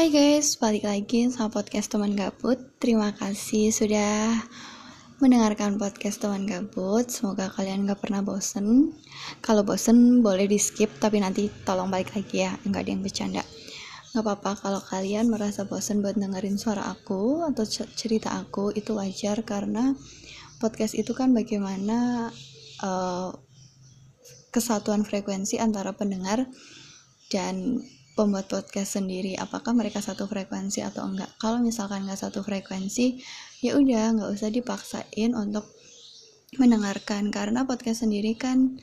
Hai guys, balik lagi sama podcast teman gabut. Terima kasih sudah mendengarkan podcast teman gabut. Semoga kalian gak pernah bosen. Kalau bosen boleh di skip, tapi nanti tolong balik lagi ya. Nggak ada yang bercanda. Gak apa-apa kalau kalian merasa bosen buat dengerin suara aku atau cerita aku itu wajar karena podcast itu kan bagaimana uh, kesatuan frekuensi antara pendengar dan pembuat podcast sendiri apakah mereka satu frekuensi atau enggak? Kalau misalkan nggak satu frekuensi ya udah nggak usah dipaksain untuk mendengarkan. Karena podcast sendiri kan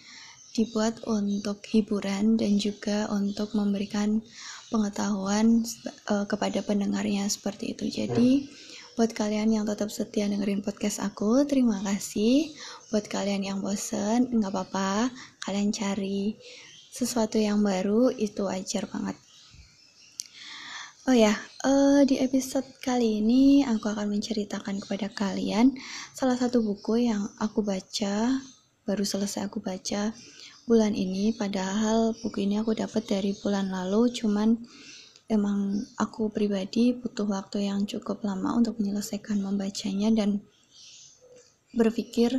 dibuat untuk hiburan dan juga untuk memberikan pengetahuan uh, kepada pendengarnya seperti itu. Jadi buat kalian yang tetap setia dengerin podcast aku terima kasih. Buat kalian yang bosen nggak apa-apa. Kalian cari sesuatu yang baru itu wajar banget. Oh ya, uh, di episode kali ini aku akan menceritakan kepada kalian salah satu buku yang aku baca, baru selesai aku baca bulan ini. Padahal buku ini aku dapat dari bulan lalu, cuman emang aku pribadi butuh waktu yang cukup lama untuk menyelesaikan membacanya dan berpikir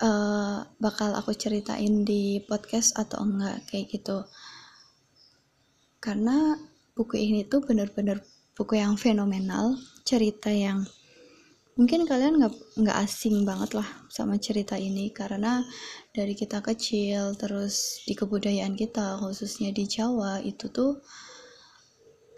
uh, bakal aku ceritain di podcast atau enggak kayak gitu karena buku ini tuh bener-bener buku yang fenomenal cerita yang mungkin kalian nggak nggak asing banget lah sama cerita ini karena dari kita kecil terus di kebudayaan kita khususnya di Jawa itu tuh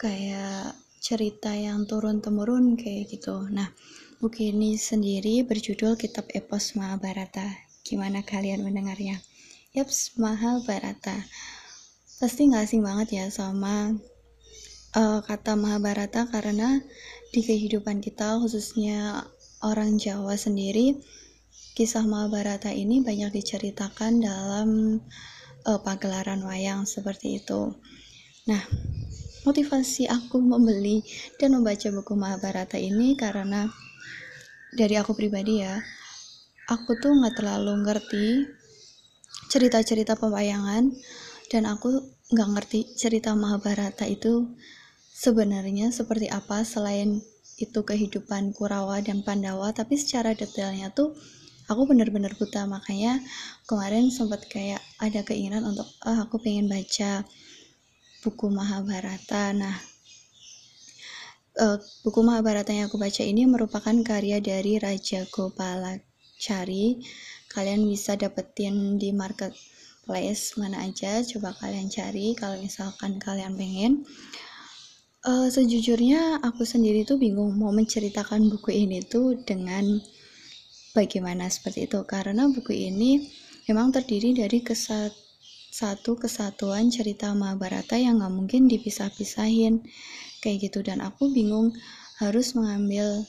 kayak cerita yang turun temurun kayak gitu nah Buku ini sendiri berjudul Kitab Epos Mahabharata. Gimana kalian mendengarnya? Yaps, Mahabharata. Pasti nggak asing banget ya sama uh, kata Mahabharata karena di kehidupan kita khususnya orang Jawa sendiri kisah Mahabharata ini banyak diceritakan dalam uh, pagelaran wayang seperti itu. Nah, motivasi aku membeli dan membaca buku Mahabharata ini karena dari aku pribadi ya aku tuh nggak terlalu ngerti cerita-cerita pewayangan dan aku nggak ngerti cerita Mahabharata itu sebenarnya seperti apa selain itu kehidupan Kurawa dan Pandawa tapi secara detailnya tuh aku bener-bener buta makanya kemarin sempat kayak ada keinginan untuk oh, aku pengen baca buku Mahabharata nah uh, buku Mahabharata yang aku baca ini merupakan karya dari Raja Gopalacari. Kalian bisa dapetin di marketplace mana aja, coba kalian cari kalau misalkan kalian pengen. Uh, sejujurnya aku sendiri tuh bingung mau menceritakan buku ini tuh dengan bagaimana seperti itu. Karena buku ini memang terdiri dari kesat satu kesatuan cerita Mahabharata yang nggak mungkin dipisah-pisahin. Kayak gitu. Dan aku bingung harus mengambil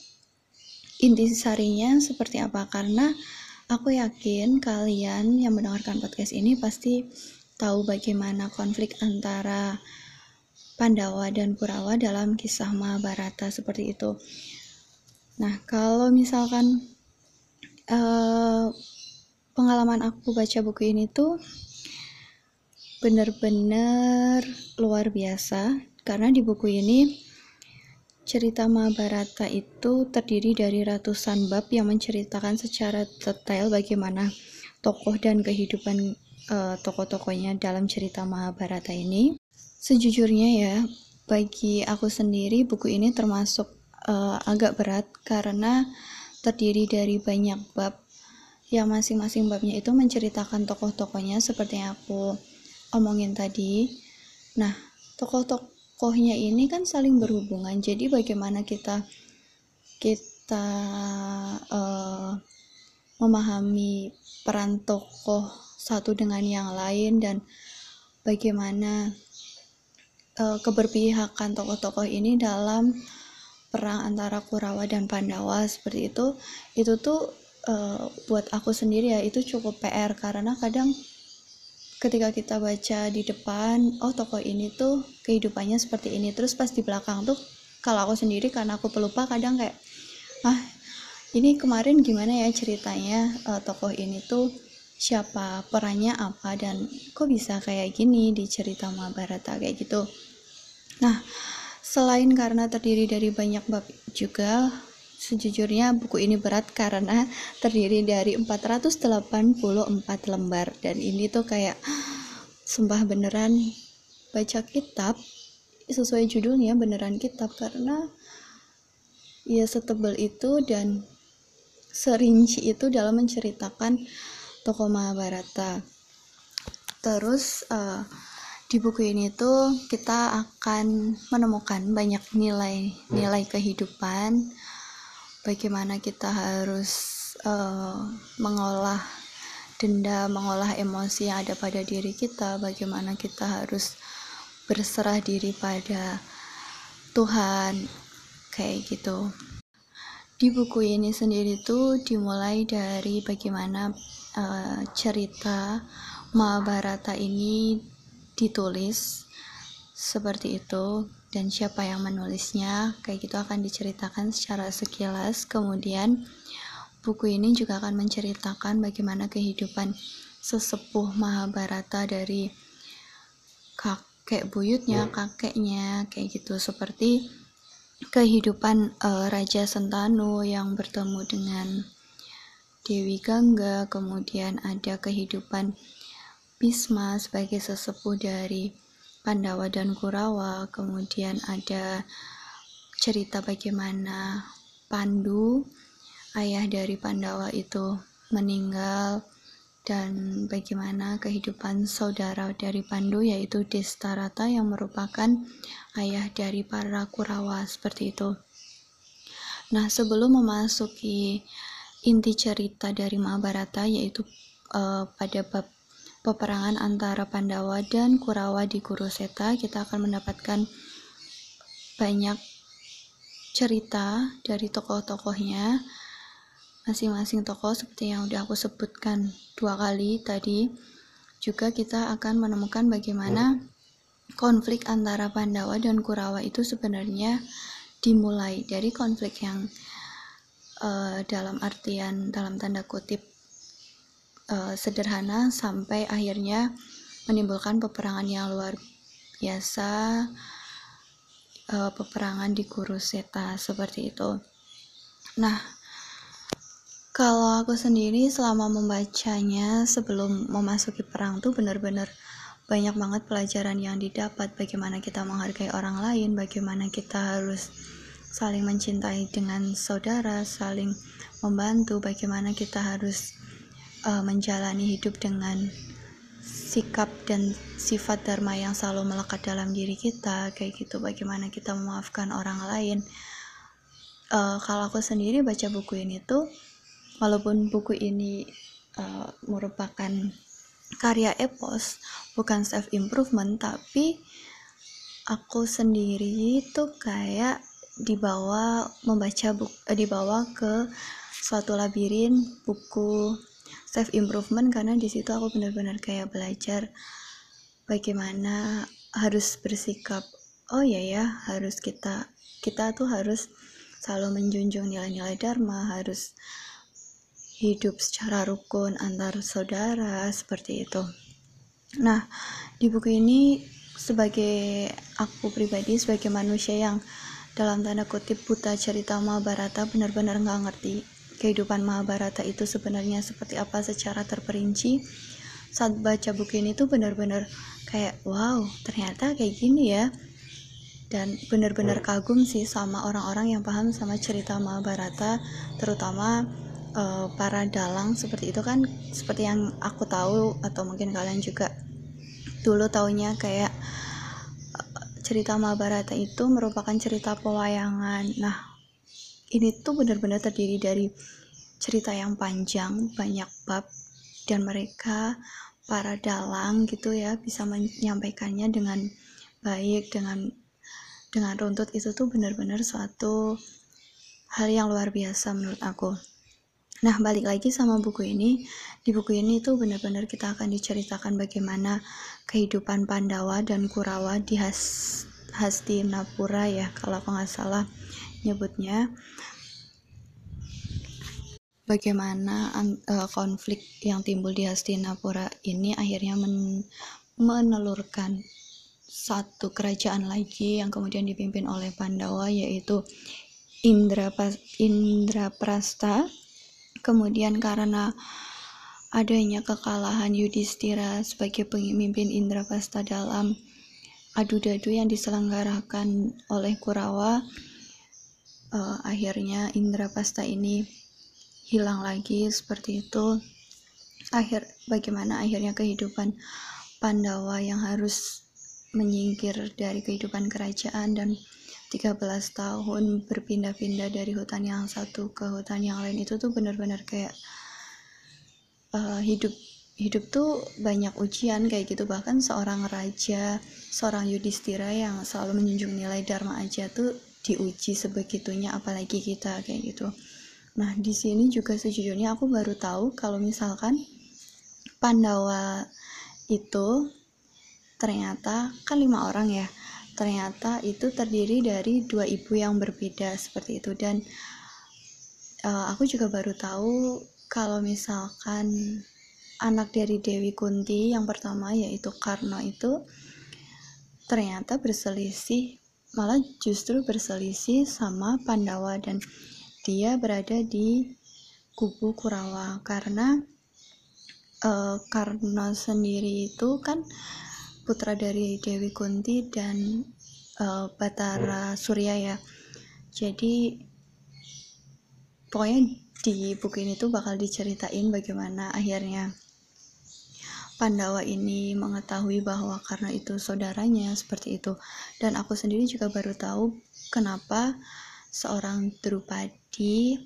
inti sarinya seperti apa. Karena aku yakin kalian yang mendengarkan podcast ini pasti tahu bagaimana konflik antara Pandawa dan Kurawa dalam kisah Mahabharata seperti itu. Nah, kalau misalkan uh, pengalaman aku baca buku ini tuh bener-bener luar biasa karena di buku ini cerita Mahabharata itu terdiri dari ratusan bab yang menceritakan secara detail bagaimana tokoh dan kehidupan uh, tokoh-tokohnya dalam cerita Mahabharata ini. Sejujurnya ya, bagi aku sendiri buku ini termasuk uh, agak berat karena terdiri dari banyak bab yang masing-masing babnya itu menceritakan tokoh-tokohnya seperti yang aku omongin tadi. Nah, tokoh-tokoh tokohnya ini kan saling berhubungan jadi bagaimana kita kita uh, memahami peran tokoh satu dengan yang lain dan bagaimana uh, keberpihakan tokoh-tokoh ini dalam perang antara Kurawa dan Pandawa seperti itu. Itu tuh uh, buat aku sendiri ya itu cukup PR karena kadang ketika kita baca di depan oh tokoh ini tuh kehidupannya seperti ini terus pas di belakang tuh kalau aku sendiri karena aku pelupa kadang kayak ah ini kemarin gimana ya ceritanya uh, tokoh ini tuh siapa perannya apa dan kok bisa kayak gini di cerita Mahabharata kayak gitu. Nah selain karena terdiri dari banyak bab juga sejujurnya buku ini berat karena terdiri dari 484 lembar. Dan ini tuh kayak sumpah beneran baca kitab sesuai judulnya beneran kitab karena ya setebal itu dan serinci itu dalam menceritakan tokoh Mahabharata terus uh, di buku ini tuh kita akan menemukan banyak nilai-nilai kehidupan bagaimana kita harus uh, mengolah dendam, mengolah emosi yang ada pada diri kita, bagaimana kita harus berserah diri pada Tuhan, kayak gitu. Di buku ini sendiri tuh dimulai dari bagaimana uh, cerita Mahabharata ini ditulis seperti itu dan siapa yang menulisnya kayak gitu akan diceritakan secara sekilas. Kemudian buku ini juga akan menceritakan bagaimana kehidupan sesepuh Mahabharata dari kakek buyutnya kakeknya kayak gitu. Seperti kehidupan uh, Raja Sentanu yang bertemu dengan Dewi Gangga kemudian ada kehidupan Bisma sebagai sesepuh dari Pandawa dan Kurawa, kemudian ada cerita bagaimana Pandu, ayah dari Pandawa itu meninggal dan bagaimana kehidupan saudara dari Pandu yaitu Destarata yang merupakan ayah dari para Kurawa seperti itu. Nah, sebelum memasuki inti cerita dari Mahabharata yaitu uh, pada bab peperangan antara Pandawa dan Kurawa di Kuruseta, kita akan mendapatkan banyak cerita dari tokoh-tokohnya. Masing-masing tokoh seperti yang udah aku sebutkan dua kali tadi. Juga kita akan menemukan bagaimana konflik antara Pandawa dan Kurawa itu sebenarnya dimulai dari konflik yang uh, dalam artian dalam tanda kutip uh, sederhana sampai akhirnya menimbulkan peperangan yang luar biasa uh, peperangan di Kuruseta seperti itu. Nah, kalau aku sendiri selama membacanya sebelum memasuki perang tuh benar-benar banyak banget pelajaran yang didapat. Bagaimana kita menghargai orang lain, bagaimana kita harus saling mencintai dengan saudara, saling membantu, bagaimana kita harus uh, menjalani hidup dengan sikap dan sifat dharma yang selalu melekat dalam diri kita kayak gitu. Bagaimana kita memaafkan orang lain. Uh, kalau aku sendiri baca buku ini tuh walaupun buku ini uh, merupakan karya epos bukan self improvement tapi aku sendiri tuh kayak dibawa membaca buku uh, dibawa ke suatu labirin buku self improvement karena di situ aku benar-benar kayak belajar bagaimana harus bersikap oh ya ya harus kita kita tuh harus selalu menjunjung nilai-nilai dharma harus hidup secara rukun antar saudara seperti itu. Nah di buku ini sebagai aku pribadi sebagai manusia yang dalam tanda kutip buta cerita Mahabharata benar-benar nggak ngerti kehidupan Mahabharata itu sebenarnya seperti apa secara terperinci. Saat baca buku ini tuh benar-benar kayak wow ternyata kayak gini ya. Dan benar-benar kagum sih sama orang-orang yang paham sama cerita Mahabharata terutama uh, para dalang seperti itu kan seperti yang aku tahu atau mungkin kalian juga dulu taunya kayak uh, cerita Mahabharata itu merupakan cerita pewayangan nah ini tuh benar-benar terdiri dari cerita yang panjang, banyak bab, dan mereka para dalang gitu ya bisa menyampaikannya dengan baik dengan dengan runtut itu tuh benar-benar suatu hal yang luar biasa menurut aku. Nah, balik lagi sama buku ini. Di buku ini tuh benar-benar kita akan diceritakan bagaimana kehidupan Pandawa dan Kurawa di Has Hastinapura ya, kalau aku nggak salah nyebutnya bagaimana uh, konflik yang timbul di Hastinapura ini akhirnya men menelurkan satu kerajaan lagi yang kemudian dipimpin oleh Pandawa yaitu Indra Prasta kemudian karena adanya kekalahan Yudhistira sebagai pemimpin Indraprasta dalam adu-dadu yang diselenggarakan oleh Kurawa uh, akhirnya Indraprasta ini hilang lagi seperti itu. Akhir bagaimana akhirnya kehidupan Pandawa yang harus menyingkir dari kehidupan kerajaan dan 13 tahun berpindah-pindah dari hutan yang satu ke hutan yang lain itu tuh benar-benar kayak uh, hidup hidup tuh banyak ujian kayak gitu. Bahkan seorang raja seorang yudhistira yang selalu menjunjung nilai dharma aja tuh diuji sebegitunya apalagi kita kayak gitu. Nah di sini juga sejujurnya aku baru tahu kalau misalkan Pandawa itu ternyata kan lima orang ya ternyata itu terdiri dari dua ibu yang berbeda seperti itu. Dan uh, aku juga baru tahu kalau misalkan anak dari Dewi Kunti yang pertama yaitu Karno itu ternyata berselisih malah justru berselisih sama Pandawa. Dan dia berada di kubu Kurawa karena uh, Karno sendiri itu kan putra dari Dewi Kunti dan uh, Batara Surya ya. Jadi pokoknya di buku ini tuh bakal diceritain bagaimana akhirnya Pandawa ini mengetahui bahwa karena itu saudaranya seperti itu. Dan aku sendiri juga baru tahu kenapa seorang Drupadi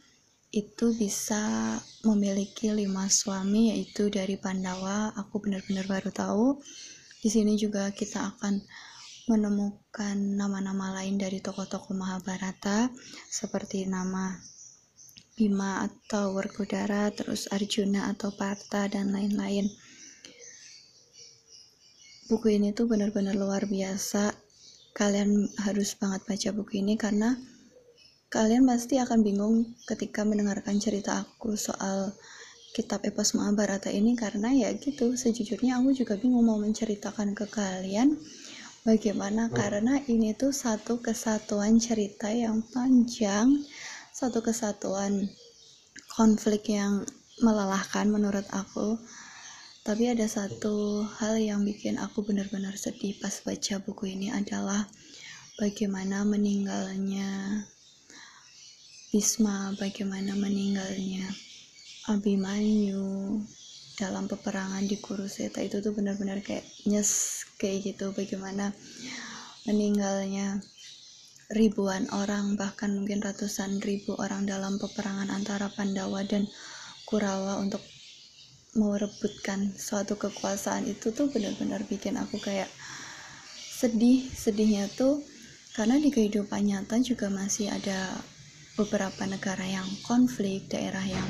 itu bisa memiliki lima suami yaitu dari Pandawa. Aku benar-benar baru tahu di sini juga kita akan menemukan nama-nama lain dari tokoh-tokoh Mahabharata seperti nama Bima atau Werkudara, terus Arjuna atau Partha dan lain-lain. Buku ini tuh benar-benar luar biasa. Kalian harus banget baca buku ini karena kalian pasti akan bingung ketika mendengarkan cerita aku soal kitab epos Mahabharata ini karena ya gitu sejujurnya aku juga bingung mau menceritakan ke kalian bagaimana karena ini tuh satu kesatuan cerita yang panjang satu kesatuan konflik yang melelahkan menurut aku. Tapi ada satu hal yang bikin aku benar-benar sedih pas baca buku ini adalah bagaimana meninggalnya Bisma, bagaimana meninggalnya Abimanyu dalam peperangan di Kuruseta itu tuh benar-benar kayak nyes kayak gitu. Bagaimana meninggalnya ribuan orang bahkan mungkin ratusan ribu orang dalam peperangan antara Pandawa dan Kurawa untuk merebutkan suatu kekuasaan itu tuh benar-benar bikin aku kayak sedih. Sedihnya tuh karena di kehidupan nyata juga masih ada beberapa negara yang konflik daerah yang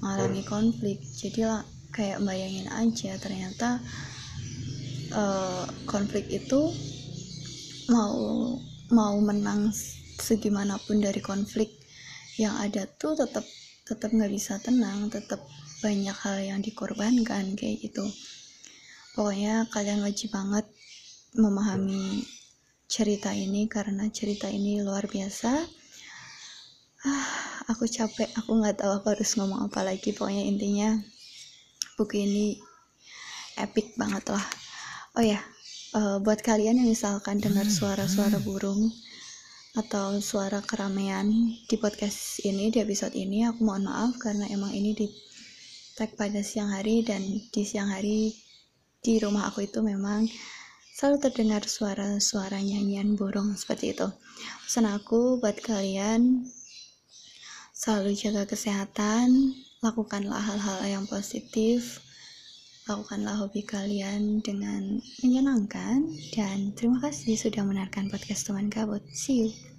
mengalami konflik. Jadi lah kayak bayangin aja ternyata uh, konflik itu mau mau menang segimanapun dari konflik yang ada tuh tetap tetap nggak bisa tenang tetap banyak hal yang dikorbankan kayak gitu. Pokoknya kalian wajib banget memahami cerita ini karena cerita ini luar biasa. Ah aku capek aku nggak tahu aku harus ngomong apa lagi. Pokoknya intinya buku ini epic banget lah. Oh ya uh, buat kalian yang misalkan dengar suara-suara burung atau suara keramaian di podcast ini di episode ini aku mohon maaf karena emang ini di tag pada siang hari dan di siang hari di rumah aku itu memang selalu terdengar suara-suara nyanyian burung seperti itu. Pesan aku buat kalian selalu jaga kesehatan lakukanlah hal-hal yang positif lakukanlah hobi kalian dengan menyenangkan dan terima kasih sudah mendengarkan podcast teman kabut see you